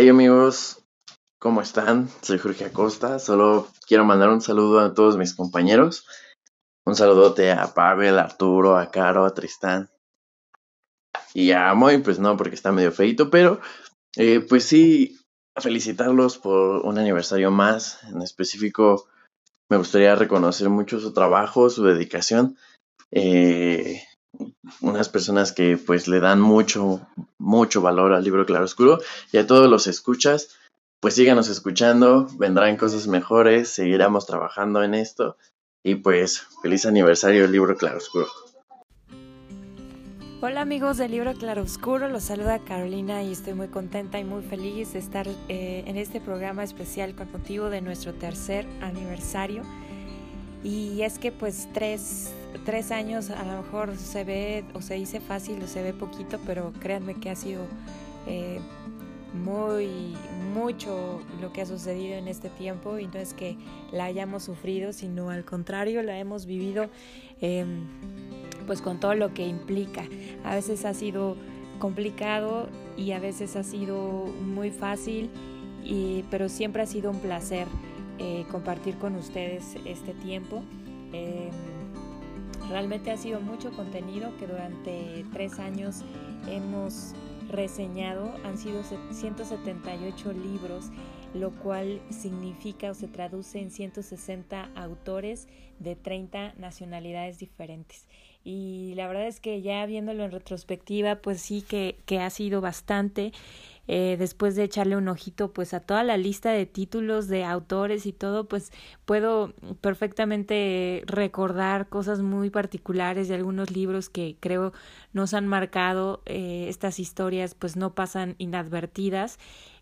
Hey amigos, ¿cómo están? Soy Jorge Acosta. Solo quiero mandar un saludo a todos mis compañeros. Un saludote a Pavel, a Arturo, a Caro, a Tristán. Y a Moy, pues no, porque está medio feito, pero eh, pues sí, felicitarlos por un aniversario más. En específico, me gustaría reconocer mucho su trabajo, su dedicación. Eh, unas personas que pues le dan mucho, mucho valor al libro Claroscuro y a todos los escuchas, pues síganos escuchando, vendrán cosas mejores, seguiremos trabajando en esto y pues feliz aniversario del libro Claroscuro. Hola amigos del libro Claroscuro, los saluda Carolina y estoy muy contenta y muy feliz de estar eh, en este programa especial con motivo de nuestro tercer aniversario. Y es que pues tres, tres años a lo mejor se ve o se dice fácil o se ve poquito, pero créanme que ha sido eh, muy mucho lo que ha sucedido en este tiempo y no es que la hayamos sufrido, sino al contrario, la hemos vivido em, pues con todo lo que implica. A veces ha sido complicado y a veces ha sido muy fácil, y, pero siempre ha sido un placer eh, compartir con ustedes este tiempo. Em, realmente ha sido mucho contenido que durante tres años hemos reseñado. Han sido 178 libros, lo cual significa o se traduce en 160 autores de 30 nacionalidades diferentes. Y la verdad es que ya viéndolo en retrospectiva, pues sí que, que ha sido bastante. Eh, después de echarle un ojito pues a toda la lista de títulos de autores y todo pues puedo perfectamente recordar cosas muy particulares de algunos libros que creo nos han marcado eh, estas historias pues no pasan inadvertidas.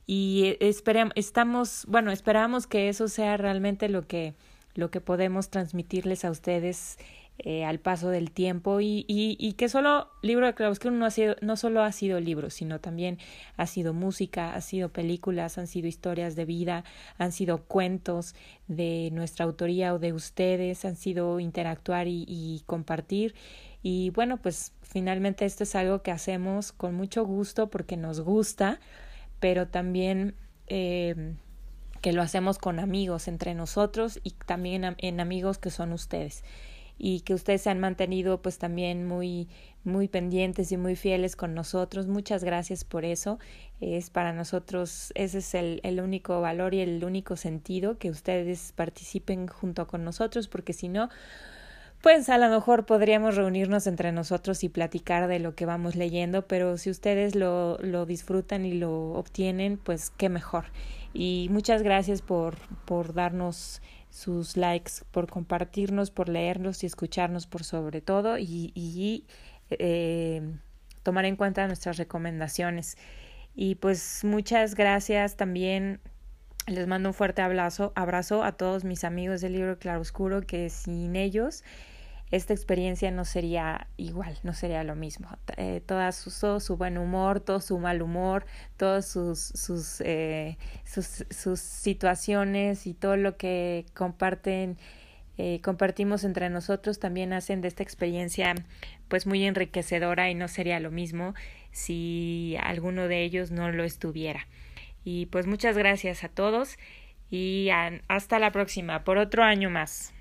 Y esperamos estamos bueno esperamos que eso sea realmente lo que lo que podemos transmitirles a ustedes eh, al paso del tiempo y, y, y, que solo libro de Claroscuro no ha sido no solo ha sido libros sino también ha sido música ha sido películas han sido historias de vida han sido cuentos de nuestra autoría o de ustedes han sido interactuar y, y compartir. Y bueno pues finalmente esto es algo que hacemos con mucho gusto porque nos gusta pero también eh, que lo hacemos con amigos entre nosotros y también en amigos que son ustedes y que ustedes se han mantenido pues también muy muy pendientes y muy fieles con nosotros. Muchas gracias por eso. Es para nosotros ese es el, el único valor y el único sentido que ustedes participen junto con nosotros porque si no pues a lo mejor podríamos reunirnos entre nosotros y platicar de lo que vamos leyendo, pero si ustedes lo, lo disfrutan y lo obtienen, pues qué mejor. Y muchas gracias por, por darnos sus likes, por compartirnos, por leernos y escucharnos por sobre todo y, y eh, tomar en cuenta nuestras recomendaciones. Y pues muchas gracias también. Les mando un fuerte abrazo, abrazo a todos mis amigos del libro Claroscuro, que sin ellos esta experiencia no sería igual, no sería lo mismo. Eh, toda su, su buen humor, todo su mal humor, todas sus, sus, eh, sus, sus, situaciones y todo lo que comparten, eh, compartimos entre nosotros también hacen de esta experiencia pues muy enriquecedora y no sería lo mismo si alguno de ellos no lo estuviera. Y pues muchas gracias a todos y hasta la próxima por otro año más.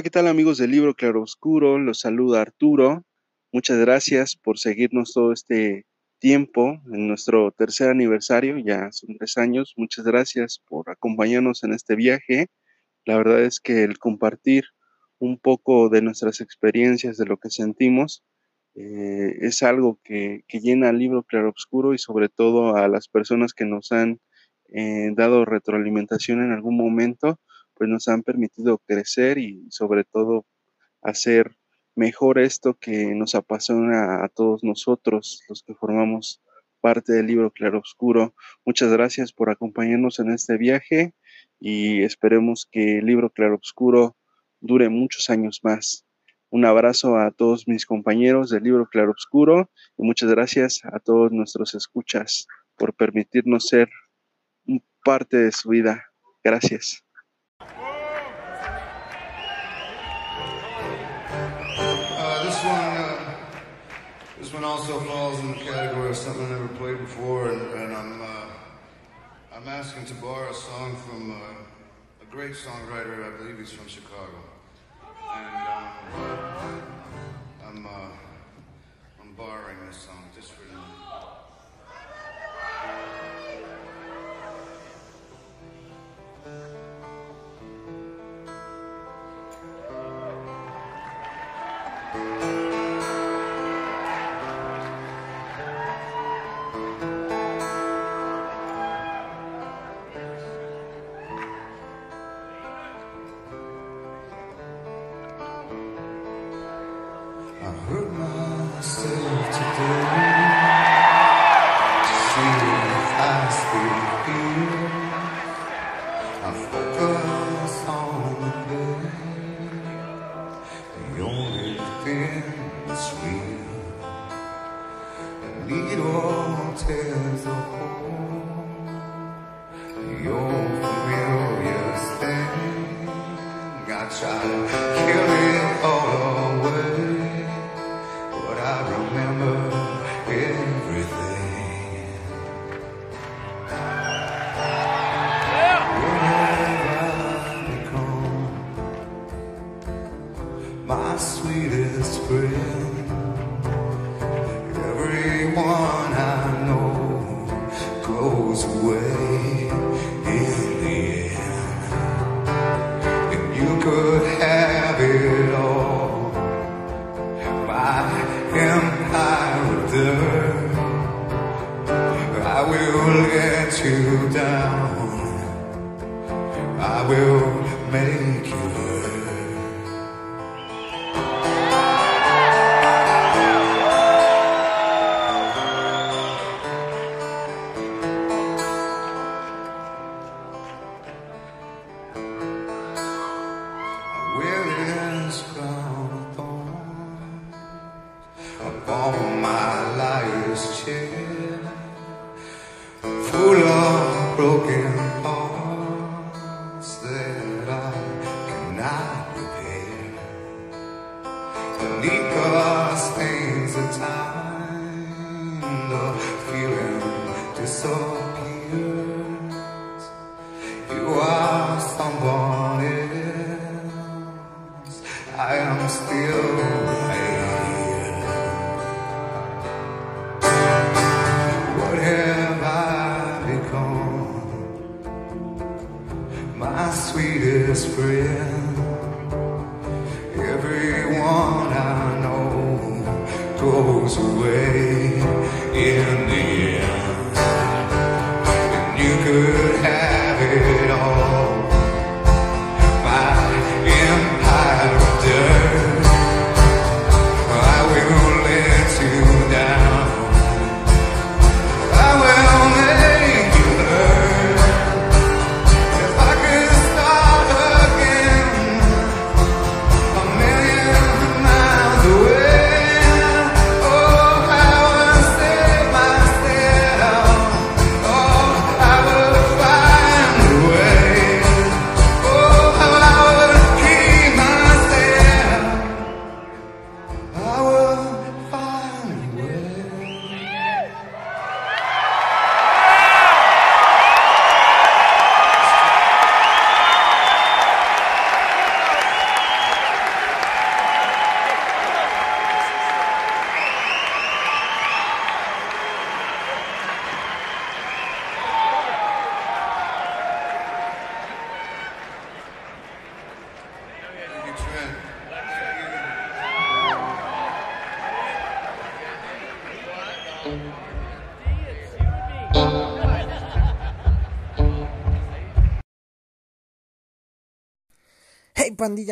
Hola, ¿qué tal amigos del libro Claroscuro? Los saluda Arturo. Muchas gracias por seguirnos todo este tiempo en nuestro tercer aniversario, ya son tres años. Muchas gracias por acompañarnos en este viaje. La verdad es que el compartir un poco de nuestras experiencias, de lo que sentimos, eh, es algo que, llena el libro Claroscuro y sobre todo a las personas que nos han eh, dado retroalimentación en algún momento pues nos han permitido crecer y sobre todo hacer mejor esto que nos apasiona a todos nosotros, los que formamos parte del libro Claroscuro. Muchas gracias por acompañarnos en este viaje y esperemos que el libro Claroscuro dure muchos años más. Un abrazo a todos mis compañeros del libro Claroscuro y muchas gracias a todos nuestros escuchas por permitirnos ser parte de su vida. Gracias. This one also falls in the category of something I never played before, and, and I'm uh, I'm asking to borrow a song from uh, a great songwriter. I believe he's from Chicago, and um, I'm uh, I'm borrowing this song just for him. three.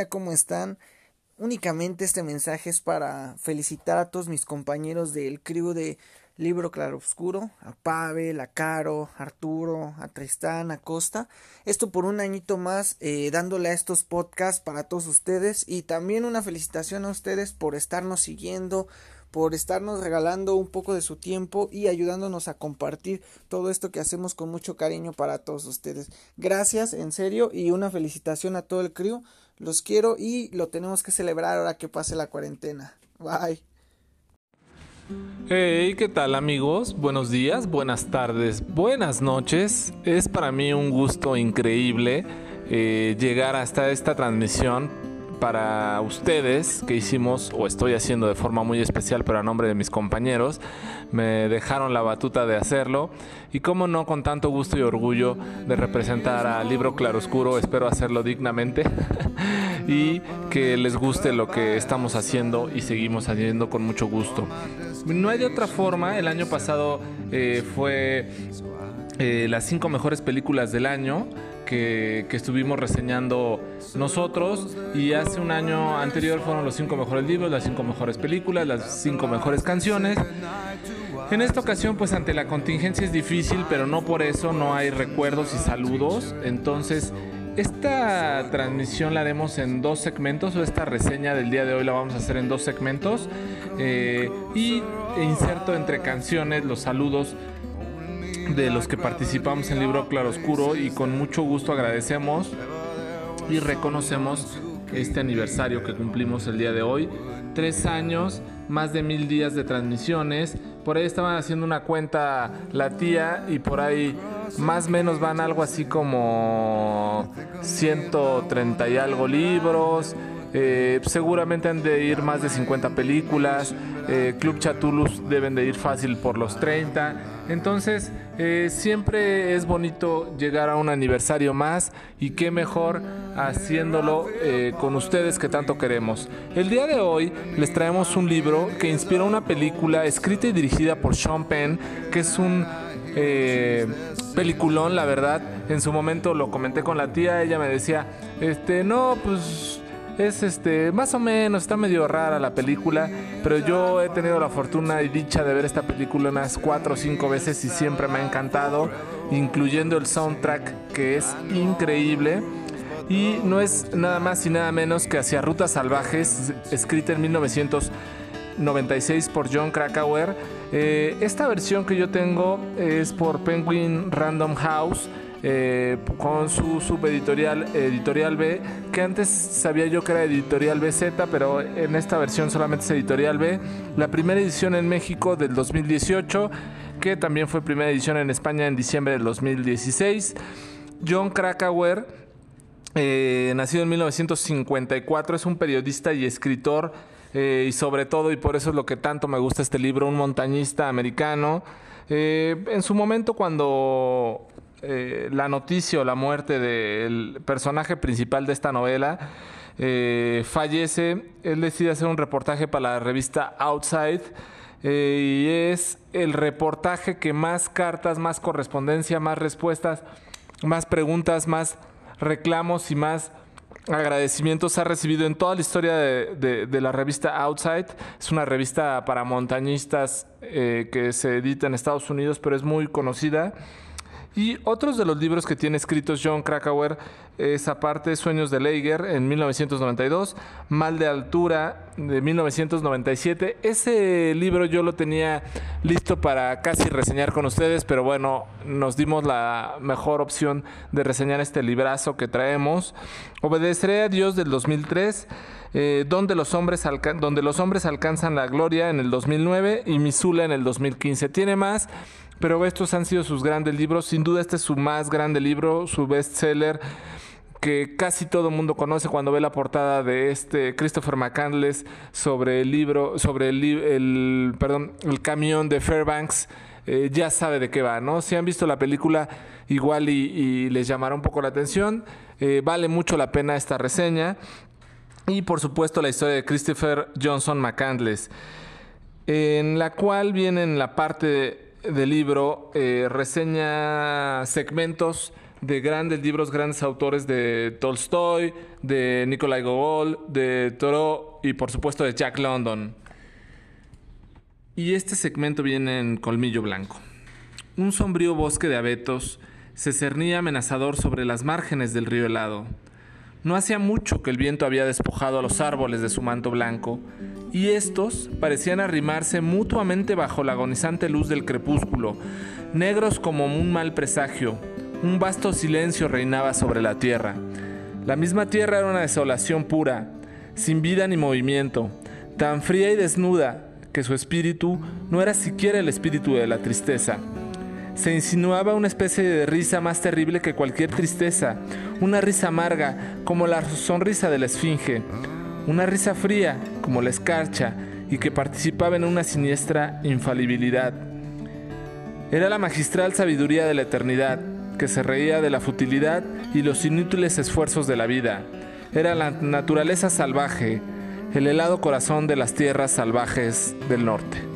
¿Cómo están? únicamente este mensaje es para felicitar a todos mis compañeros del crew de Libro Claroscuro, a Pavel, a Caro, a Arturo, a Tristán, a Costa. Esto por un añito más eh, dándole a estos podcasts para todos ustedes y también una felicitación a ustedes por estarnos siguiendo, por estarnos regalando un poco de su tiempo y ayudándonos a compartir todo esto que hacemos con mucho cariño para todos ustedes. Gracias, en serio, y una felicitación a todo el crew. Los quiero y lo tenemos que celebrar ahora que pase la cuarentena. Bye. Hey, ¿qué tal amigos? Buenos días, buenas tardes, buenas noches. Es para mí un gusto increíble eh, llegar hasta esta transmisión para ustedes que hicimos o estoy haciendo de forma muy especial pero a nombre de mis compañeros me dejaron la batuta de hacerlo. Y como no con tanto gusto y orgullo de representar al libro claroscuro espero hacerlo dignamente y que les guste lo que estamos haciendo y seguimos haciendo con mucho gusto. No hay de otra forma el año pasado eh, fue eh, las cinco mejores películas del año que, estuvimos reseñando nosotros y hace un año anterior fueron los cinco mejores libros, las cinco mejores películas, las cinco mejores canciones. En esta ocasión, pues ante la contingencia es difícil, pero no por eso no hay recuerdos y saludos. Entonces, esta transmisión la haremos en dos segmentos, o esta reseña del día de hoy la vamos a hacer en dos segmentos. Eh, y inserto entre canciones los saludos de los que participamos en Libro Claroscuro y con mucho gusto agradecemos y reconocemos este aniversario que cumplimos el día de hoy. Tres años, más de mil días de transmisiones. Por ahí estaban haciendo una cuenta la tía y por ahí más o menos van algo así como 130 y algo libros. Eh, seguramente han de ir más de 50 películas. Eh, Club Chatulus deben de ir fácil por los 30. Entonces, eh, siempre es bonito llegar a un aniversario más y qué mejor haciéndolo con ustedes que tanto queremos. El día de hoy les traemos un libro que inspiró una película escrita y dirigida por Sean Penn, que es un peliculón, la verdad. En su momento lo comenté con la tía, ella me decía, este, no, pues es este, más o menos, está medio rara la película, pero yo he tenido la fortuna y dicha de ver esta película unas cuatro o cinco veces y siempre me ha encantado, incluyendo el soundtrack que es increíble. Y no es nada más y nada menos que Hacia Rutas Salvajes, escrita en 1996 por John Krakauer. Eh, esta versión que yo tengo es por Penguin Random House eh, con su subeditorial Editorial B, que antes sabía yo que era Editorial BZ, pero en esta versión solamente es Editorial B. La primera edición en México del 2018, que también fue primera edición en España en diciembre del 2016. John Krakauer, eh, nacido en 1954, es un periodista y escritor. Eh, y sobre todo, y por eso es lo que tanto me gusta este libro, un montañista americano. en su momento, cuando eh, la noticia o la muerte del personaje principal de esta novela, eh, fallece, él decide hacer un reportaje para la revista Outside. Eh, y es el reportaje que más cartas, más correspondencia, más respuestas, más preguntas, más reclamos y más agradecimientos ha recibido en toda la historia de, la revista Outside. Es una revista para montañistas que se edita en Estados Unidos, pero es muy conocida. Y otros de los libros que tiene escritos John Krakauer es aparte Sueños de Leiger en 1992, Mal de Altura de 1997. Ese libro yo lo tenía listo para casi reseñar con ustedes, pero bueno, nos dimos la mejor opción de reseñar este librazo que traemos. Obedeceré a Dios del 2003. Eh, donde, los hombres donde los hombres alcanzan la gloria en el 2009 y Misula en el 2015. Tiene más, pero estos han sido sus grandes libros. Sin duda este es su más grande libro, su bestseller que casi todo el mundo conoce cuando ve la portada de este Christopher McCandless sobre el libro, sobre el, perdón, el camión de Fairbanks, eh, ya sabe de qué va, ¿no? Si han visto la película, igual y, les llamará un poco la atención. Eh, vale mucho la pena esta reseña. Y por supuesto la historia de Christopher Johnson McCandless, en la cual viene en la parte del libro eh, reseña segmentos de grandes libros, grandes autores de Tolstoy, de Nikolai Gogol, de Thoreau y por supuesto de Jack London. Y este segmento viene en colmillo blanco. Un sombrío bosque de abetos se cernía amenazador sobre las márgenes del río helado. No hacía mucho que el viento había despojado a los árboles de su manto blanco, y estos parecían arrimarse mutuamente bajo la agonizante luz del crepúsculo, negros como un mal presagio. Un vasto silencio reinaba sobre la tierra. La misma tierra era una desolación pura, sin vida ni movimiento, tan fría y desnuda que su espíritu no era siquiera el espíritu de la tristeza. Se insinuaba una especie de risa más terrible que cualquier tristeza, una risa amarga como la sonrisa de la esfinge, una risa fría como la escarcha y que participaba en una siniestra infalibilidad. Era la magistral sabiduría de la eternidad, que se reía de la futilidad y los inútiles esfuerzos de la vida. Era la naturaleza salvaje, el helado corazón de las tierras salvajes del norte.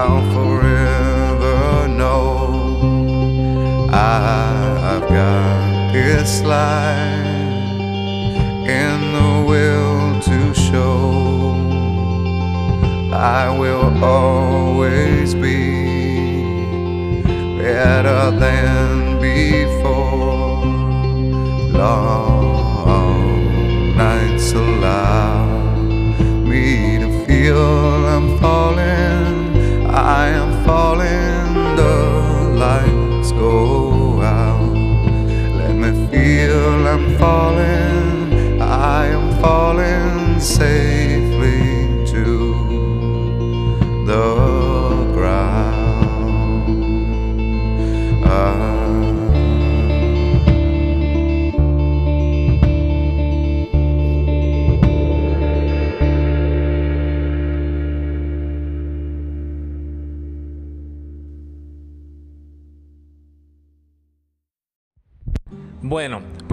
I'll forever know I've got this life in the will to show. I will always be better than before. Long nights allow me to feel falling. I am falling safely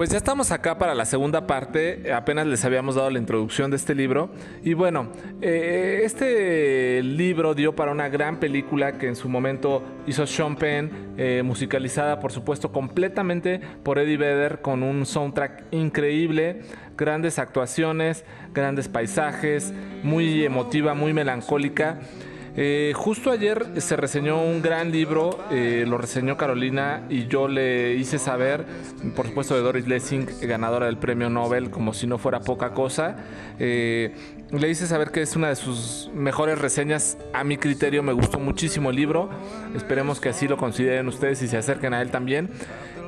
pues ya estamos acá para la segunda parte. Apenas les habíamos dado la introducción de este libro. Y bueno, eh, este libro dio para una gran película que en su momento hizo Sean Penn, eh, musicalizada por supuesto completamente por Eddie Vedder, con un soundtrack increíble, grandes actuaciones, grandes paisajes, muy emotiva, muy melancólica. Eh, justo ayer se reseñó un gran libro, eh, lo reseñó Carolina y yo le hice saber, por supuesto de Doris Lessing, ganadora del premio Nobel, como si no fuera poca cosa. Eh, le hice saber que es una de sus mejores reseñas, a mi criterio me gustó muchísimo el libro, esperemos que así lo consideren ustedes y se acerquen a él también.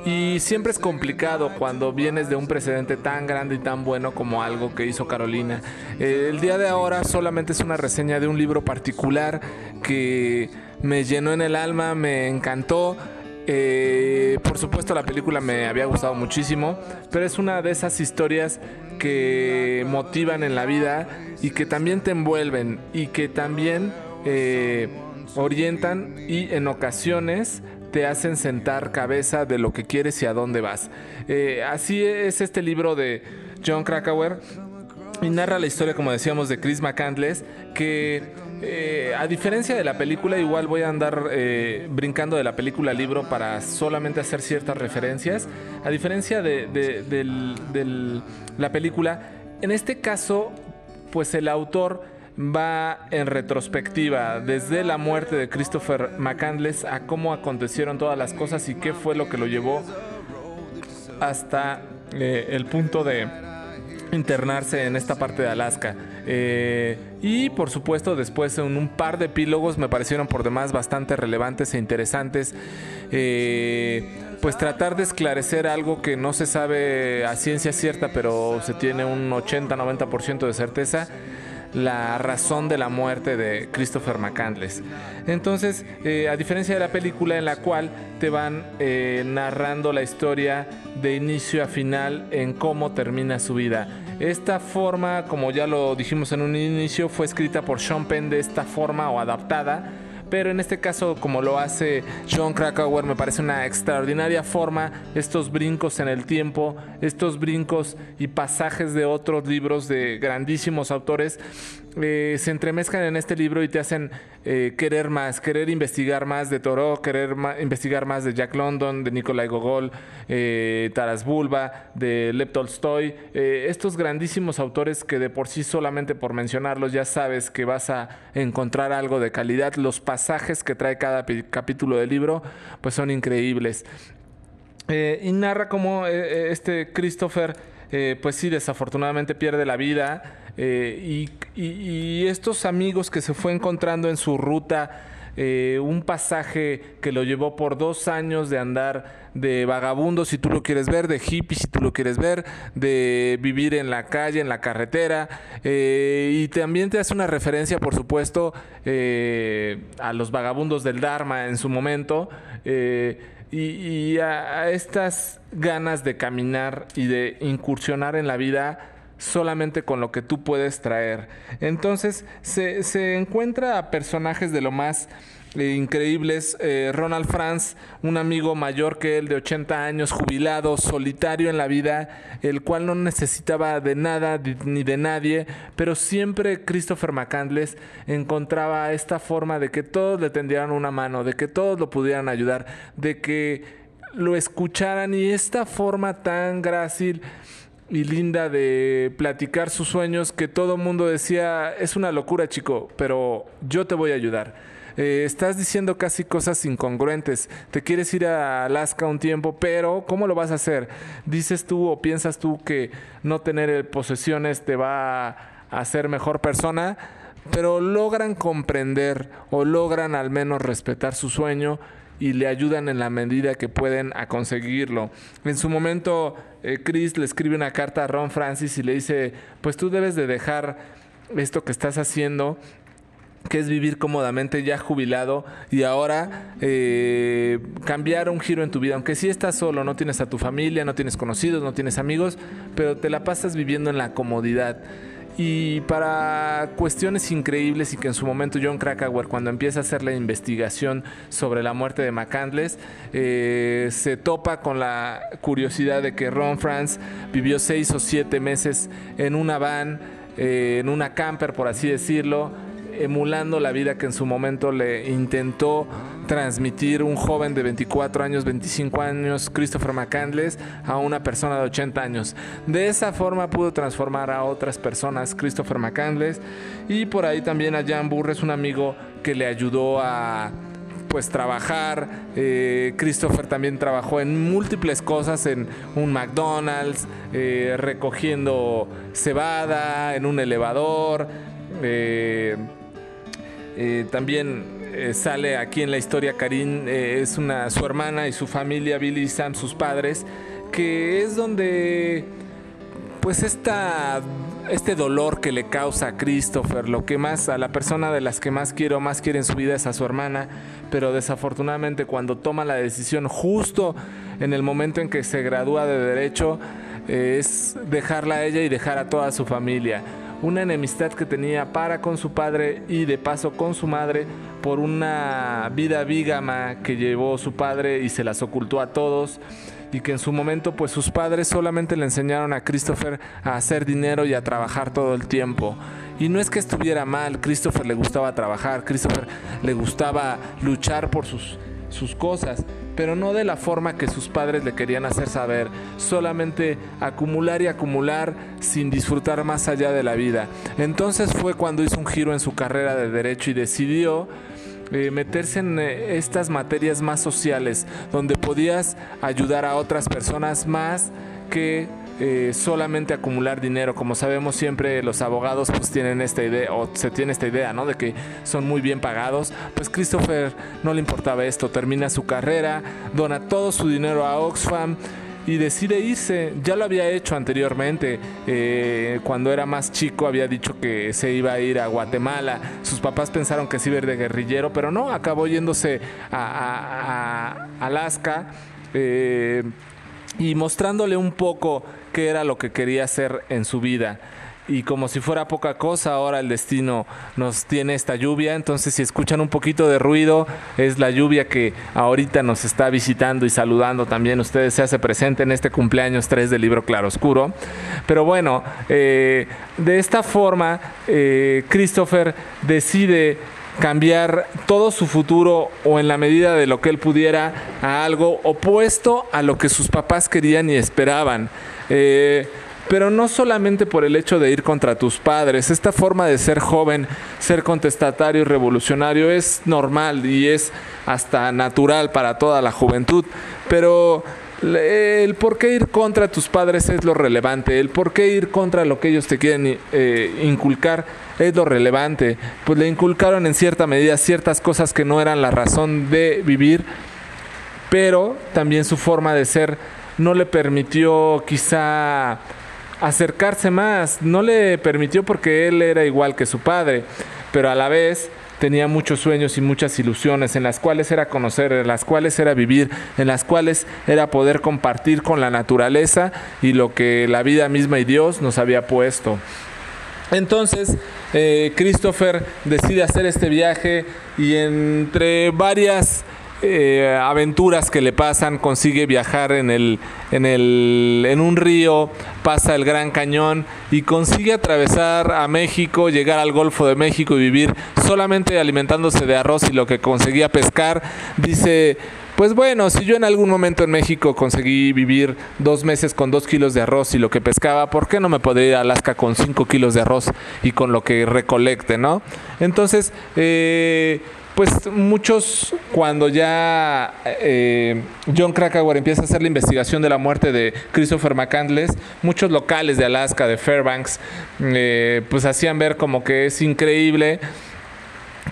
Y siempre es complicado cuando vienes de un precedente tan grande y tan bueno como algo que hizo Carolina. Eh, el día de ahora solamente es una reseña de un libro particular que me llenó en el alma, me encantó. Eh, por supuesto la película me había gustado muchísimo, pero es una de esas historias que motivan en la vida y que también te envuelven y que también eh, orientan y en ocasiones te hacen sentar cabeza de lo que quieres y a dónde vas. Eh, así es este libro de John Krakauer y narra la historia, como decíamos, de Chris McCandless, que eh, a diferencia de la película, igual voy a andar eh, brincando de la película libro para solamente hacer ciertas referencias. A diferencia de, la película, en este caso, pues el autor va en retrospectiva desde la muerte de Christopher McCandless a cómo acontecieron todas las cosas y qué fue lo que lo llevó hasta eh, el punto de internarse en esta parte de Alaska. Eh, y por supuesto después en un par de epílogos me parecieron por demás bastante relevantes e interesantes. Eh, pues tratar de esclarecer algo que no se sabe a ciencia cierta, pero se tiene un 80-90% de certeza la razón de la muerte de Christopher McCandless. Entonces, eh, a diferencia de la película en la cual te van eh, narrando la historia de inicio a final en cómo termina su vida. Esta forma, como ya lo dijimos en un inicio, fue escrita por Sean Penn de esta forma o adaptada. Pero en este caso, como lo hace John Krakauer, me parece una extraordinaria forma. Estos brincos en el tiempo, estos brincos y pasajes de otros libros de grandísimos autores, eh, se entremezclan en este libro y te hacen eh, querer más, querer investigar más de Thoreau, querer investigar más de Jack London, de Nikolai Gogol, eh, Taras Bulba, de Lev Tolstoy. estos grandísimos autores que de por sí solamente por mencionarlos ya sabes que vas a encontrar algo de calidad. Los pasajes que trae cada capítulo del libro pues son increíbles. Y narra cómo este Christopher, pues sí, desafortunadamente pierde la vida. Eh, y, estos amigos que se fue encontrando en su ruta, eh, un pasaje que lo llevó por dos años de andar de vagabundo, si tú lo quieres ver, de hippie, si tú lo quieres ver, de vivir en la calle, en la carretera. eh, y también te hace una referencia, por supuesto, a los vagabundos del Dharma en su momento. y, a estas ganas de caminar y de incursionar en la vida solamente con lo que tú puedes traer. Entonces se, se encuentra a personajes de lo más eh, increíbles. Eh, Ronald Franz, un amigo mayor que él de 80 años, jubilado, solitario en la vida, el cual no necesitaba de nada ni de nadie, pero siempre Christopher McCandless encontraba esta forma de que todos le tendieran una mano, de que todos lo pudieran ayudar, de que lo escucharan y esta forma tan grácil y linda de platicar sus sueños que todo mundo decía, es una locura chico, pero yo te voy a ayudar. Eh, estás diciendo casi cosas incongruentes. Te quieres ir a Alaska un tiempo, pero ¿cómo lo vas a hacer? Dices tú o piensas tú que no tener posesiones te va a hacer mejor persona, pero logran comprender o logran al menos respetar su sueño y le ayudan en la medida que pueden a conseguirlo. En su momento, eh, Chris le escribe una carta a Ron Francis y le dice, pues tú debes de dejar esto que estás haciendo que es vivir cómodamente ya jubilado y ahora eh, cambiar un giro en tu vida. Aunque sí estás solo, no tienes a tu familia, no tienes conocidos, no tienes amigos, pero te la pasas viviendo en la comodidad. Y para cuestiones increíbles y que en su momento John Krakauer cuando empieza a hacer la investigación sobre la muerte de McCandless eh, se topa con la curiosidad de que Ron Franz vivió seis o siete meses en una van, eh, en una camper por así decirlo, emulando la vida que en su momento le intentó transmitir un joven de 24 años, 25 años, Christopher McCandless, a una persona de 80 años. De esa forma pudo transformar a otras personas Christopher McCandless y por ahí también a Jan Burres, un amigo que le ayudó a pues trabajar. Eh, Christopher también trabajó en múltiples cosas, en un McDonald's, eh, recogiendo cebada, en un elevador. eh, eh, también eh, sale aquí en la historia Karin, eh, es una, su hermana y su familia, Billy y Sam, sus padres, que es donde pues esta, este dolor que le causa a Christopher, lo que más, a la persona de las que más quiero, más quiere en su vida es a su hermana, pero desafortunadamente cuando toma la decisión justo en el momento en que se gradúa de derecho, es dejarla a ella y dejar a toda su familia. Una enemistad que tenía para con su padre y de paso con su madre por una vida vígama que llevó su padre y se las ocultó a todos y que en su momento pues sus padres solamente le enseñaron a Christopher a hacer dinero y a trabajar todo el tiempo. Y no es que estuviera mal, Christopher le gustaba trabajar, Christopher le gustaba luchar por sus, sus cosas, pero no de la forma que sus padres le querían hacer saber, solamente acumular y acumular sin disfrutar más allá de la vida. Entonces fue cuando hizo un giro en su carrera de derecho y decidió eh, meterse en eh, estas materias más sociales, donde podías ayudar a otras personas más que eh, solamente acumular dinero. Como sabemos siempre los abogados pues tienen esta idea, o se tiene esta idea, ¿no? De que son muy bien pagados. Pues Christopher no le importaba esto, termina su carrera, dona todo su dinero a Oxfam y decide irse. Ya lo había hecho anteriormente. Eh, cuando era más chico había dicho que se iba a ir a Guatemala. Sus papás pensaron que se iba a ir de guerrillero, pero no, acabó yéndose a, Alaska. Eh, y mostrándole un poco qué era lo que quería hacer en su vida. Y como si fuera poca cosa, ahora el destino nos tiene esta lluvia. Entonces, si escuchan un poquito de ruido, es la lluvia que ahorita nos está visitando y saludando también. Ustedes se hace presente en este cumpleaños 3 del libro Claroscuro. Pero bueno, eh, de esta forma, eh, Christopher decide cambiar todo su futuro o en la medida de lo que él pudiera a algo opuesto a lo que sus papás querían y esperaban. Eh, pero no solamente por el hecho de ir contra tus padres, esta forma de ser joven, ser contestatario y revolucionario es normal y es hasta natural para toda la juventud, pero el por qué ir contra tus padres es lo relevante, el por qué ir contra lo que ellos te quieren eh, inculcar es lo relevante, pues le inculcaron en cierta medida ciertas cosas que no eran la razón de vivir, pero también su forma de ser no le permitió quizá acercarse más, no le permitió porque él era igual que su padre, pero a la vez tenía muchos sueños y muchas ilusiones en las cuales era conocer, en las cuales era vivir, en las cuales era poder compartir con la naturaleza y lo que la vida misma y Dios nos había puesto. Entonces, eh, Christopher decide hacer este viaje y entre varias eh, aventuras que le pasan, consigue viajar en, el, en, el, en un río, pasa el Gran Cañón y consigue atravesar a México, llegar al Golfo de México y vivir solamente alimentándose de arroz y lo que conseguía pescar. Dice, pues bueno, si yo en algún momento en México conseguí vivir dos meses con dos kilos de arroz y lo que pescaba, ¿por qué no me podría ir a Alaska con cinco kilos de arroz y con lo que recolecte, no? Entonces, eh, pues muchos, cuando ya eh, John Krakauer empieza a hacer la investigación de la muerte de Christopher McCandless, muchos locales de Alaska, de Fairbanks, eh, pues hacían ver como que es increíble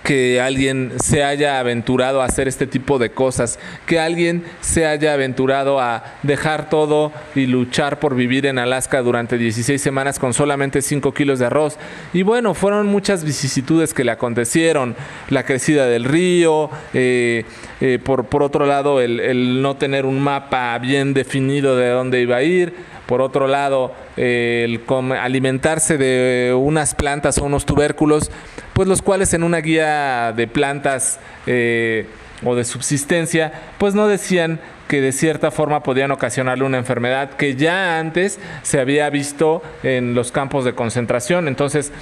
que alguien se haya aventurado a hacer este tipo de cosas, que alguien se haya aventurado a dejar todo y luchar por vivir en Alaska durante 16 semanas con solamente 5 kilos de arroz. Y bueno, fueron muchas vicisitudes que le acontecieron, la crecida del río, eh, eh, por, por otro lado el, el no tener un mapa bien definido de dónde iba a ir, por otro lado, el alimentarse de unas plantas o unos tubérculos, pues los cuales en una guía de plantas eh, o de subsistencia, pues no decían que de cierta forma podían ocasionarle una enfermedad que ya antes se había visto en los campos de concentración. Entonces,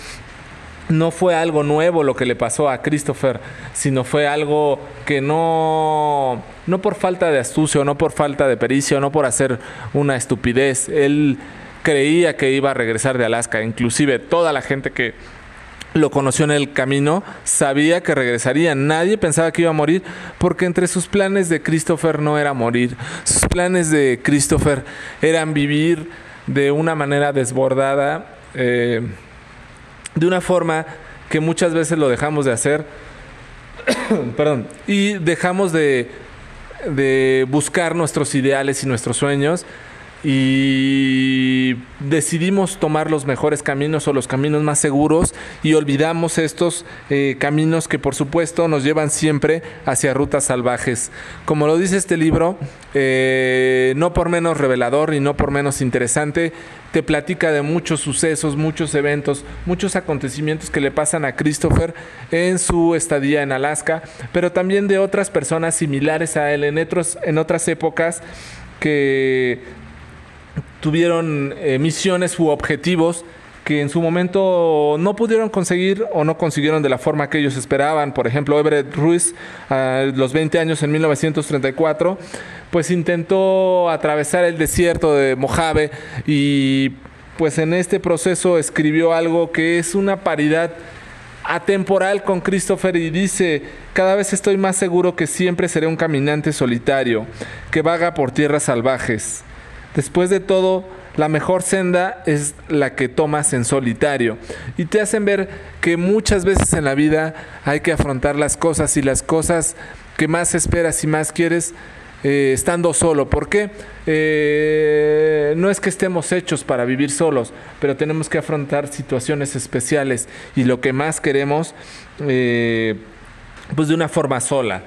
no fue algo nuevo lo que le pasó a Christopher, sino fue algo que no, no por falta de astucia, no por falta de pericia, no por hacer una estupidez. Él creía que iba a regresar de Alaska. Inclusive toda la gente que lo conoció en el camino sabía que regresaría. Nadie pensaba que iba a morir porque entre sus planes de Christopher no era morir. Sus planes de Christopher eran vivir de una manera desbordada. Eh, de una forma que muchas veces lo dejamos de hacer, perdón, y dejamos de, de buscar nuestros ideales y nuestros sueños y decidimos tomar los mejores caminos o los caminos más seguros y olvidamos estos eh, caminos que por supuesto nos llevan siempre hacia rutas salvajes. Como lo dice este libro, eh, no por menos revelador y no por menos interesante, te platica de muchos sucesos, muchos eventos, muchos acontecimientos que le pasan a Christopher en su estadía en Alaska, pero también de otras personas similares a él en, otros, en otras épocas que tuvieron eh, misiones u objetivos que en su momento no pudieron conseguir o no consiguieron de la forma que ellos esperaban. Por ejemplo, Everett Ruiz, a los 20 años en 1934, pues intentó atravesar el desierto de Mojave y pues en este proceso escribió algo que es una paridad atemporal con Christopher y dice, cada vez estoy más seguro que siempre seré un caminante solitario, que vaga por tierras salvajes. Después de todo, la mejor senda es la que tomas en solitario. Y te hacen ver que muchas veces en la vida hay que afrontar las cosas y las cosas que más esperas y más quieres eh, estando solo. ¿Por qué? Eh, no es que estemos hechos para vivir solos, pero tenemos que afrontar situaciones especiales y lo que más queremos, eh, pues de una forma sola.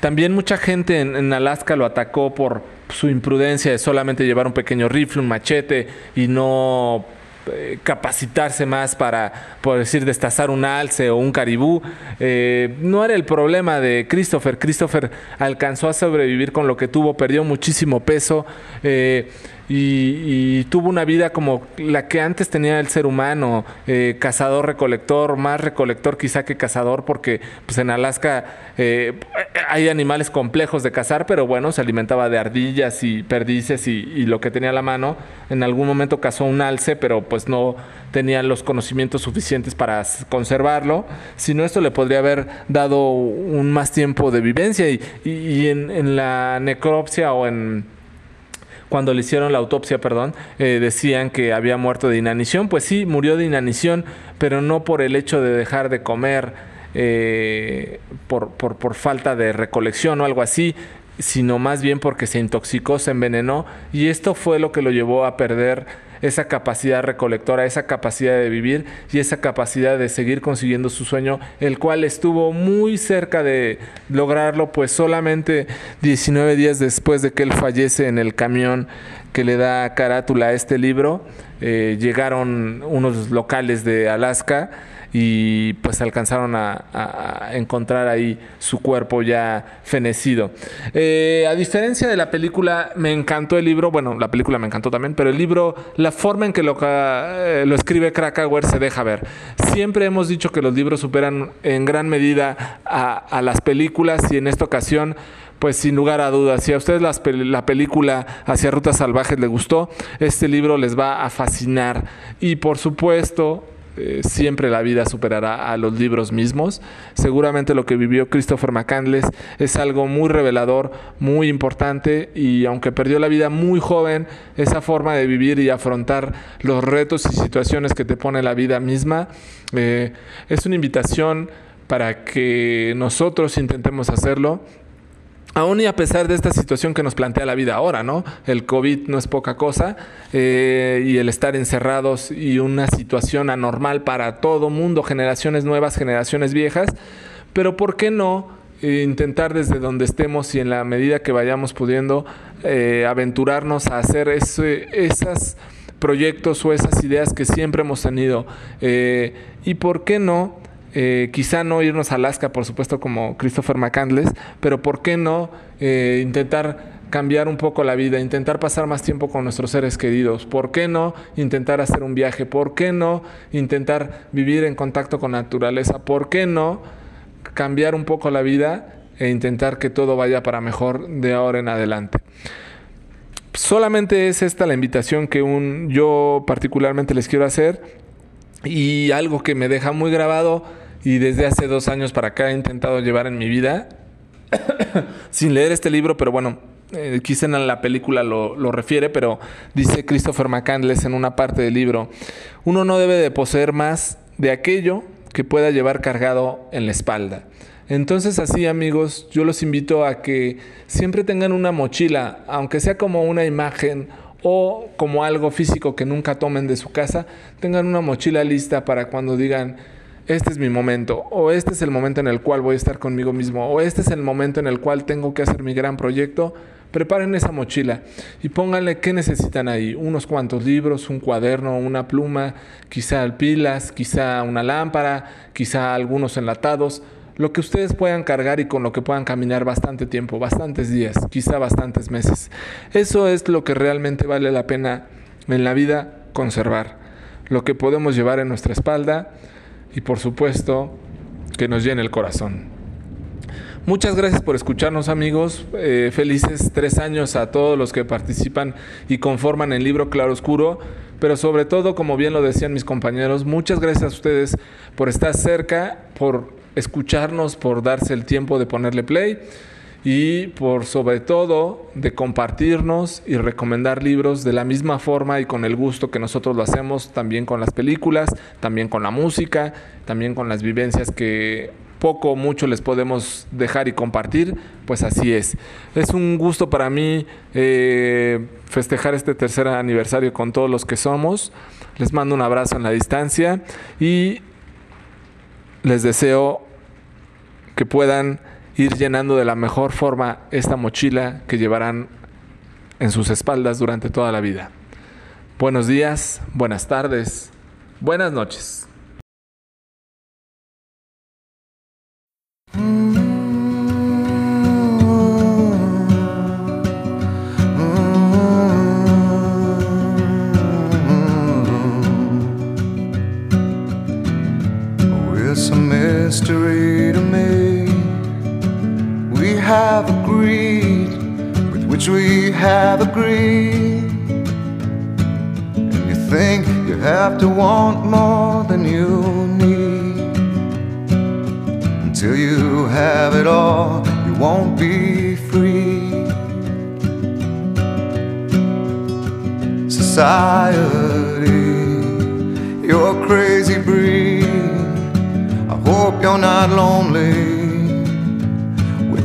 También mucha gente en Alaska lo atacó por su imprudencia de solamente llevar un pequeño rifle, un machete y no eh, capacitarse más para, por decir, destazar un alce o un caribú. Eh, no era el problema de Christopher. Christopher alcanzó a sobrevivir con lo que tuvo, perdió muchísimo peso. Eh, y, tuvo una vida como la que antes tenía el ser humano, eh, cazador, recolector, más recolector quizá que cazador, porque pues en Alaska eh, hay animales complejos de cazar, pero bueno, se alimentaba de ardillas y perdices y, lo que tenía a la mano. En algún momento cazó un alce, pero pues no tenía los conocimientos suficientes para conservarlo. Si no, esto le podría haber dado un más tiempo de vivencia y, y en, en la necropsia o en cuando le hicieron la autopsia, perdón, eh, decían que había muerto de inanición. Pues sí, murió de inanición, pero no por el hecho de dejar de comer eh, por, por, por falta de recolección o algo así, sino más bien porque se intoxicó, se envenenó y esto fue lo que lo llevó a perder esa capacidad recolectora, esa capacidad de vivir y esa capacidad de seguir consiguiendo su sueño, el cual estuvo muy cerca de lograrlo, pues solamente 19 días después de que él fallece en el camión que le da carátula a este libro, eh, llegaron unos locales de Alaska y pues alcanzaron a, encontrar ahí su cuerpo ya fenecido. Eh, a diferencia de la película, me encantó el libro, bueno, la película me encantó también, pero el libro, la forma en que lo, eh, lo escribe Krakauer se deja ver. Siempre hemos dicho que los libros superan en gran medida a, las películas y en esta ocasión pues sin lugar a dudas, si a ustedes la película Hacia Rutas Salvajes le gustó, este libro les va a fascinar. Y por supuesto, eh, siempre la vida superará a los libros mismos. Seguramente lo que vivió Christopher McCandless es algo muy revelador, muy importante y aunque perdió la vida muy joven, esa forma de vivir y afrontar los retos y situaciones que te pone la vida misma eh, es una invitación para que nosotros intentemos hacerlo Aún y a pesar de esta situación que nos plantea la vida ahora, ¿no? El COVID no es poca cosa eh, y el estar encerrados y una situación anormal para todo mundo, generaciones nuevas, generaciones viejas, pero ¿por qué no eh, intentar desde donde estemos y en la medida que vayamos pudiendo eh, aventurarnos a hacer ese, esos proyectos o esas ideas que siempre hemos tenido? y por qué no eh, quizá no irnos a Alaska, por supuesto, como Christopher McCandless, pero ¿por qué no eh, intentar cambiar un poco la vida, intentar pasar más tiempo con nuestros seres queridos? ¿Por qué no intentar hacer un viaje? ¿Por qué no intentar vivir en contacto con la naturaleza? ¿Por qué no cambiar un poco la vida e intentar que todo vaya para mejor de ahora en adelante? Solamente es esta la invitación que un, yo particularmente les quiero hacer y algo que me deja muy grabado y desde hace dos años para acá he intentado llevar en mi vida, sin leer este libro, pero bueno, eh, quizá en la película lo, lo, refiere, pero dice Christopher McCandless en una parte del libro, uno no debe de poseer más de aquello que pueda llevar cargado en la espalda. Entonces así amigos, yo los invito a que siempre tengan una mochila, aunque sea como una imagen o como algo físico que nunca tomen de su casa, tengan una mochila lista para cuando digan, este es mi momento, o este es el momento en el cual voy a estar conmigo mismo, o este es el momento en el cual tengo que hacer mi gran proyecto, preparen esa mochila y pónganle qué necesitan ahí, unos cuantos libros, un cuaderno, una pluma, quizá pilas, quizá una lámpara, quizá algunos enlatados, lo que ustedes puedan cargar y con lo que puedan caminar bastante tiempo, bastantes días, quizá bastantes meses. Eso es lo que realmente vale la pena en la vida conservar. Lo que podemos llevar en nuestra espalda y por supuesto que nos llene el corazón. Muchas gracias por escucharnos amigos. Eh, felices tres años a todos los que participan y conforman el libro Claro Oscuro. Pero sobre todo, como bien lo decían mis compañeros, muchas gracias a ustedes por estar cerca, por escucharnos, por darse el tiempo de ponerle play y por sobre todo de compartirnos y recomendar libros de la misma forma y con el gusto que nosotros lo hacemos también con las películas, también con la música, también con las vivencias que poco o mucho les podemos dejar y compartir, pues así es. Es un gusto para mí eh, festejar este tercer aniversario con todos los que somos. Les mando un abrazo en la distancia y les deseo que puedan ir llenando de la mejor forma esta mochila que llevarán en sus espaldas durante toda la vida. Buenos días, buenas tardes, buenas noches. Have agreed with which we have agreed. And you think you have to want more than you need. Until you have it all, you won't be free. Society, you're crazy breed. I hope you're not lonely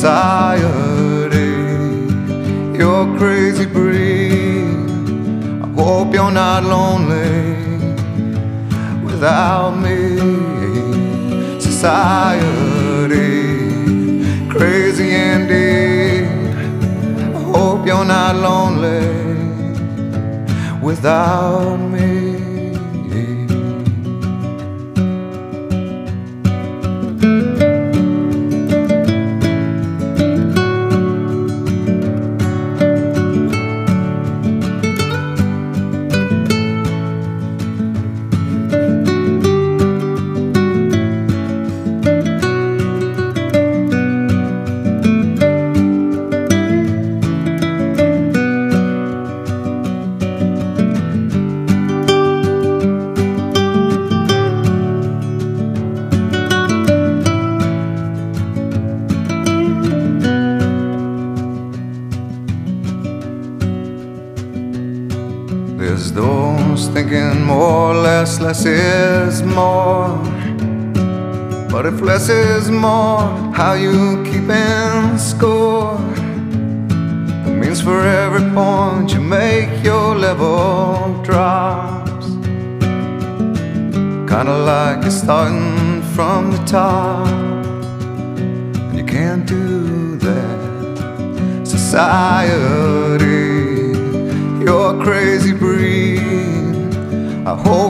Society, you're crazy breed. I hope you're not lonely without me. Society, crazy indeed. I hope you're not lonely without me. Less, is more. But if less is more, how you keeping score? It means for every point you make, your level drops. Kinda like you're starting from the top, and you can't do that. Society you're crazy breed. I hope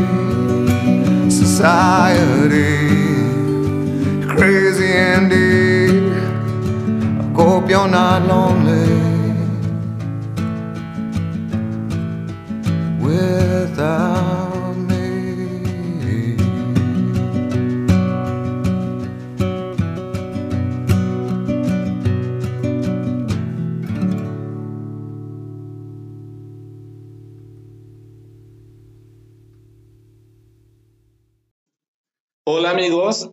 Society, crazy indeed. I hope you're not lonely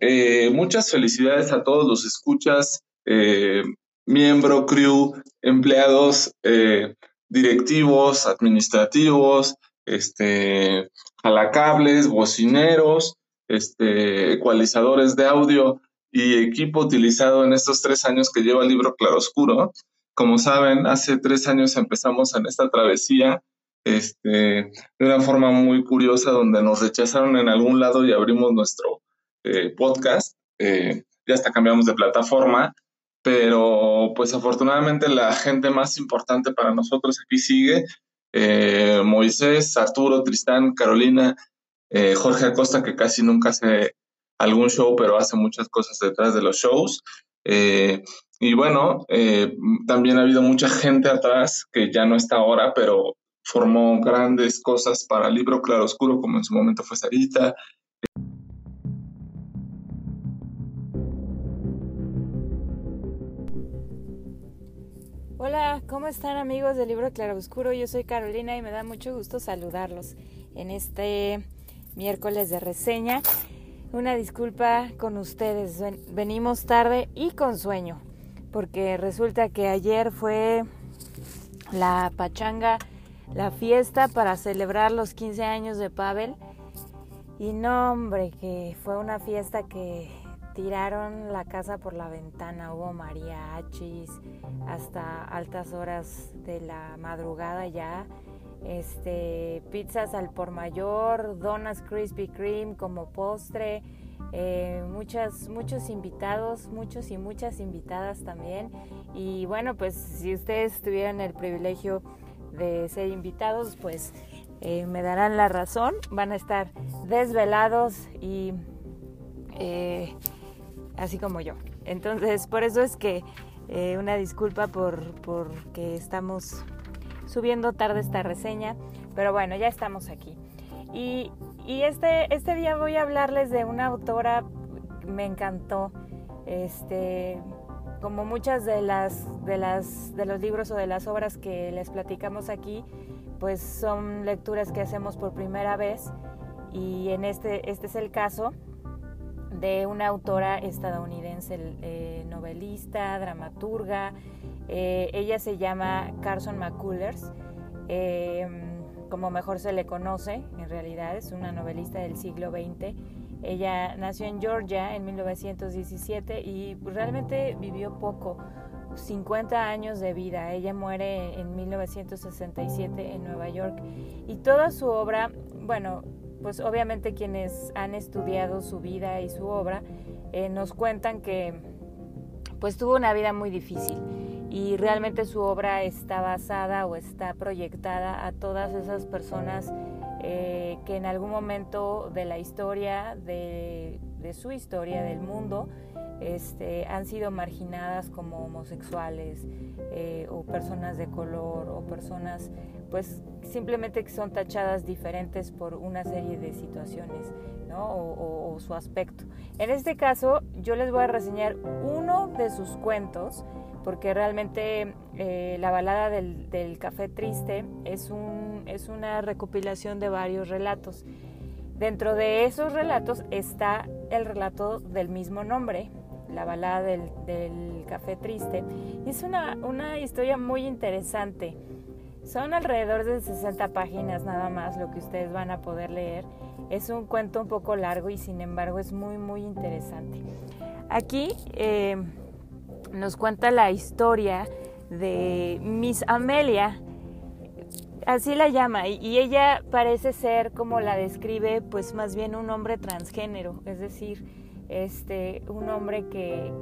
eh, muchas felicidades a todos los escuchas, eh, miembro, crew, empleados, eh, directivos, administrativos, este, jalacables, bocineros, este, ecualizadores de audio y equipo utilizado en estos tres años que lleva el libro Claroscuro. Como saben, hace tres años empezamos en esta travesía este, de una forma muy curiosa donde nos rechazaron en algún lado y abrimos nuestro eh, podcast. Eh, ya hasta cambiamos de plataforma, pero pues afortunadamente la gente más importante para nosotros aquí sigue. Eh, Moisés, Arturo, Tristán, Carolina, Jorge Acosta, que casi nunca hace algún show, pero hace muchas cosas detrás de los shows. y bueno, también ha habido mucha gente atrás que ya no está ahora, pero formó grandes cosas para el libro Claroscuro, como en su momento fue Sarita. Hola, ¿cómo están amigos del libro Claroscuro? Yo soy Carolina y me da mucho gusto saludarlos en este miércoles de reseña. Una disculpa con ustedes, venimos tarde y con sueño, porque resulta que ayer fue la pachanga la fiesta para celebrar los 15 años de Pavel. Y no, hombre, que fue una fiesta que tiraron la casa por la ventana, hubo mariachis hasta altas horas de la madrugada ya. Este, pizzas al por mayor, donas Krispy Kreme como postre, eh, muchas, muchos invitados, muchos y muchas invitadas también. Y bueno, pues si ustedes tuvieran el privilegio de ser invitados, pues eh, me darán la razón. Van a estar desvelados y eh, así como yo. Entonces, por eso es que eh, una disculpa por, por que estamos subiendo tarde esta reseña, pero bueno, ya estamos aquí. Y, y este, este día voy a hablarles de una autora, me encantó, este, como muchas de las de las de los libros o de las obras que les platicamos aquí, pues son lecturas que hacemos por primera vez y en este este es el caso de una autora estadounidense, eh, novelista, dramaturga. Eh, ella se llama Carson McCullers, em, como mejor se le conoce, en realidad es una novelista del siglo XX ella nació en Georgia en 1917 y realmente vivió poco, 50 años de vida. Ella muere en 1967 en Nueva York y toda su obra, bueno, pues obviamente quienes han estudiado su vida y su obra eh, nos cuentan que pues tuvo una vida muy difícil y realmente su obra está basada o está proyectada a todas esas personas eh, que en algún momento de la historia, de, su historia, del mundo, este, han sido marginadas como homosexuales eh, o personas de color o personas pues simplemente que son tachadas diferentes por una serie de situaciones ¿no? o, su aspecto. En este caso yo les voy a reseñar uno de sus cuentos porque realmente eh, la balada del, café triste es, un, es una recopilación de varios relatos. Dentro de esos relatos está el relato del mismo nombre, la balada del, café triste. Es una, una historia muy interesante. Son alrededor de 60 páginas nada más lo que ustedes van a poder leer. Es un cuento un poco largo y sin embargo es muy muy interesante. Aquí eh, nos cuenta la historia de Miss Amelia, así la llama, y ella parece ser como la describe, pues más bien un hombre transgénero, es decir, este, un hombre que,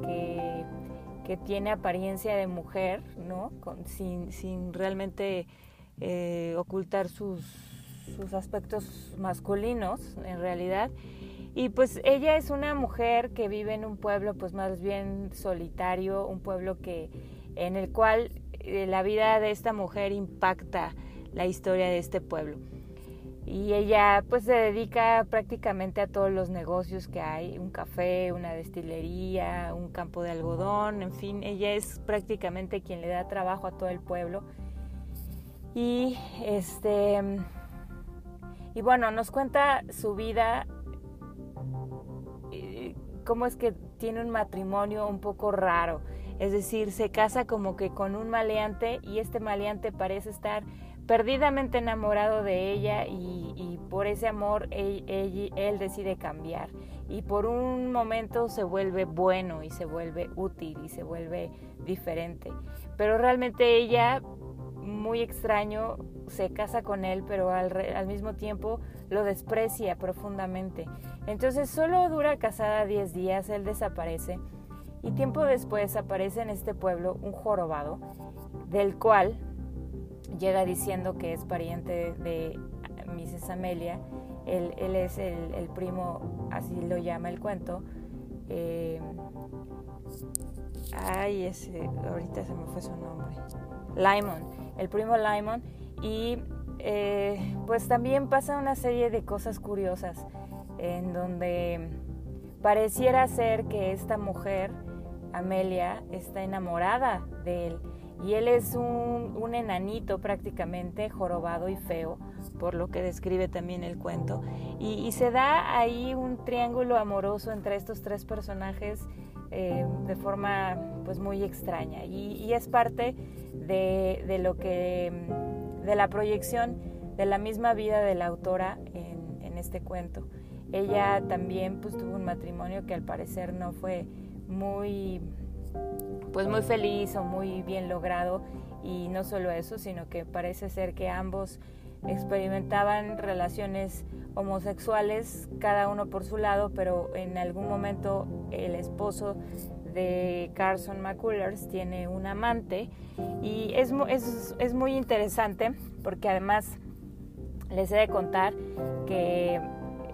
que, tiene apariencia de mujer, ¿no? sin, sin realmente eh, ocultar sus, sus aspectos masculinos, en realidad. Y pues ella es una mujer que vive en un pueblo pues más bien solitario, un pueblo que en el cual eh, la vida de esta mujer impacta la historia de este pueblo. Y ella pues se dedica prácticamente a todos los negocios que hay, un café, una destilería, un campo de algodón, en fin, ella es prácticamente quien le da trabajo a todo el pueblo. Y este y bueno, nos cuenta su vida cómo es que tiene un matrimonio un poco raro. Es decir, se casa como que con un maleante y este maleante parece estar perdidamente enamorado de ella y, por ese amor él, decide cambiar y por un momento se vuelve bueno y se vuelve útil y se vuelve diferente. Pero realmente ella, muy extraño, se casa con él, pero al, al mismo tiempo lo desprecia profundamente. Entonces solo dura casada 10 días, él desaparece y tiempo después aparece en este pueblo un jorobado del cual llega diciendo que es pariente de Mrs. Amelia. Él, es el, primo, así lo llama el cuento. Eh, ay, ese, ahorita se me fue su nombre. Lyman, el primo Lyman. Y eh, pues también pasa una serie de cosas curiosas en donde pareciera ser que esta mujer, Amelia, está enamorada de él y él es un, enanito prácticamente, jorobado y feo, por lo que describe también el cuento. Y, se da ahí un triángulo amoroso entre estos tres personajes eh, de forma pues muy extraña. Y, es parte de, lo que, de la proyección de la misma vida de la autora en, en este cuento. Ella también pues tuvo un matrimonio que al parecer no fue muy pues muy feliz o muy bien logrado. Y no solo eso, sino que parece ser que ambos experimentaban relaciones homosexuales, cada uno por su lado, pero en algún momento el esposo de Carson McCullers tiene un amante. Y es, es, es muy interesante porque además les he de contar que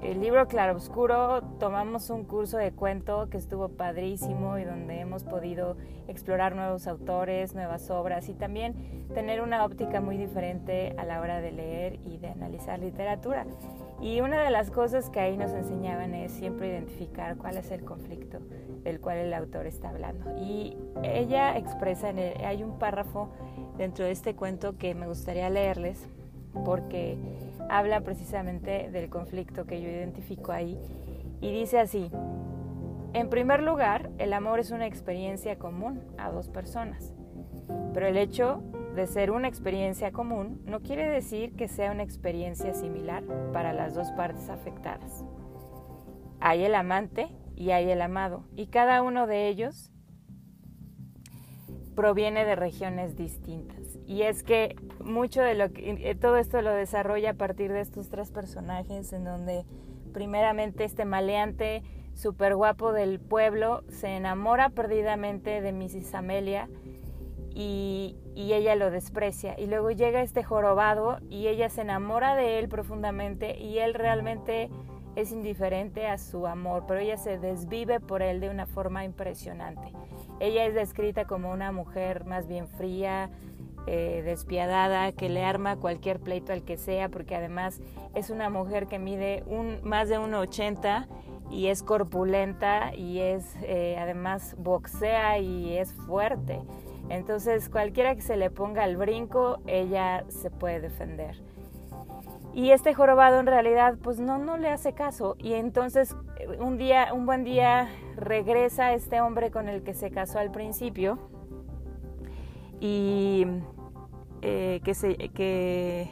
el libro Claroscuro tomamos un curso de cuento que estuvo padrísimo y donde hemos podido explorar nuevos autores, nuevas obras y también tener una óptica muy diferente a la hora de leer y de analizar literatura. Y una de las cosas que ahí nos enseñaban es siempre identificar cuál es el conflicto del cual el autor está hablando. Y ella expresa, en hay un párrafo dentro de este cuento que me gustaría leerles porque habla precisamente del conflicto que yo identifico ahí y dice así, en primer lugar, el amor es una experiencia común a dos personas, pero el hecho de ser una experiencia común no quiere decir que sea una experiencia similar para las dos partes afectadas. Hay el amante y hay el amado, y cada uno de ellos proviene de regiones distintas. Y es que mucho de lo que eh, todo esto lo desarrolla a partir de estos tres personajes en donde primeramente este maleante súper guapo del pueblo se enamora perdidamente de Mrs. Amelia y, y, ella lo desprecia. Y luego llega este jorobado y ella se enamora de él profundamente y él realmente es indiferente a su amor, pero ella se desvive por él de una forma impresionante. Ella es descrita como una mujer más bien fría, eh, despiadada, que le arma cualquier pleito al que sea, porque además es una mujer que mide más de 1,80 y es corpulenta y es eh, además boxea y es fuerte. Entonces cualquiera que se le ponga al brinco, ella se puede defender. Y este jorobado en realidad pues no, no le hace caso. Y entonces un día, un buen día regresa este hombre con el que se casó al principio y eh, que se que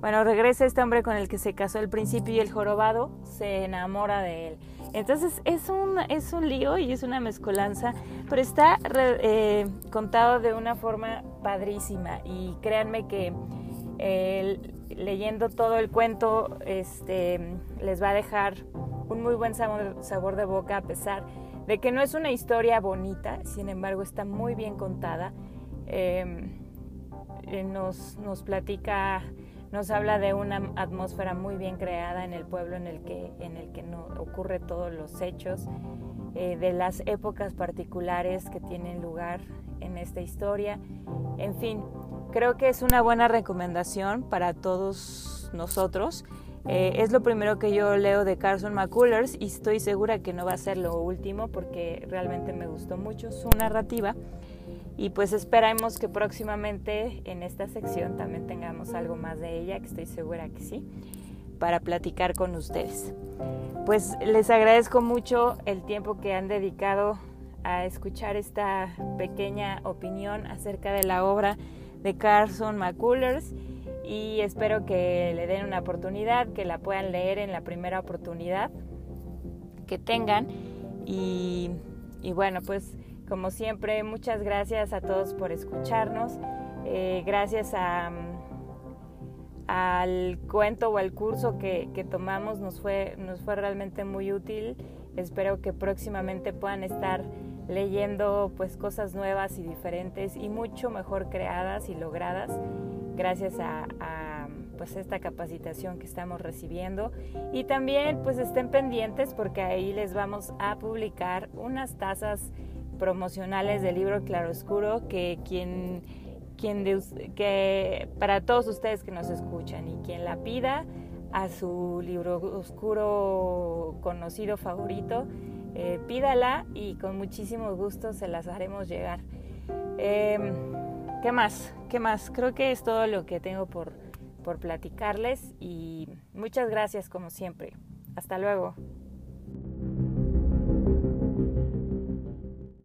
bueno regresa este hombre con el que se casó al principio y el jorobado se enamora de él entonces es un es un lío y es una mezcolanza pero está eh, contado de una forma padrísima y créanme que leyendo todo el cuento este, les va a dejar un muy buen sabor, de boca a pesar de que no es una historia bonita, sin embargo está muy bien contada. Em, eh, nos, nos platica, nos habla de una atmósfera muy bien creada en el pueblo en el que, en el que no ocurre todos los hechos, eh, de las épocas particulares que tienen lugar en esta historia. En fin, creo que es una buena recomendación para todos nosotros. Eh, es lo primero que yo leo de Carson McCullers y estoy segura que no va a ser lo último porque realmente me gustó mucho su narrativa. Y pues esperamos que próximamente en esta sección también tengamos algo más de ella, que estoy segura que sí. para platicar con ustedes. Pues les agradezco mucho el tiempo que han dedicado a escuchar esta pequeña opinión acerca de la obra de Carson McCullers y espero que le den una oportunidad, que la puedan leer en la primera oportunidad que tengan y, bueno, pues como siempre, muchas gracias a todos por escucharnos. Eh, gracias al cuento o al curso que, que, tomamos nos fue, nos fue realmente muy útil. Espero que próximamente puedan estar leyendo pues cosas nuevas y diferentes y mucho mejor creadas y logradas gracias a, pues esta capacitación que estamos recibiendo. Y también pues estén pendientes porque ahí les vamos a publicar unas tazas promocionales del libro Claroscuro que quien quien que para todos ustedes que nos escuchan y quien la pida a su libro oscuro conocido favorito eh, pídala y con muchísimo gusto se las haremos llegar. Em, ¿Qué más? ¿Qué más? Creo que es todo lo que tengo por, por platicarles y muchas gracias como siempre. Hasta luego.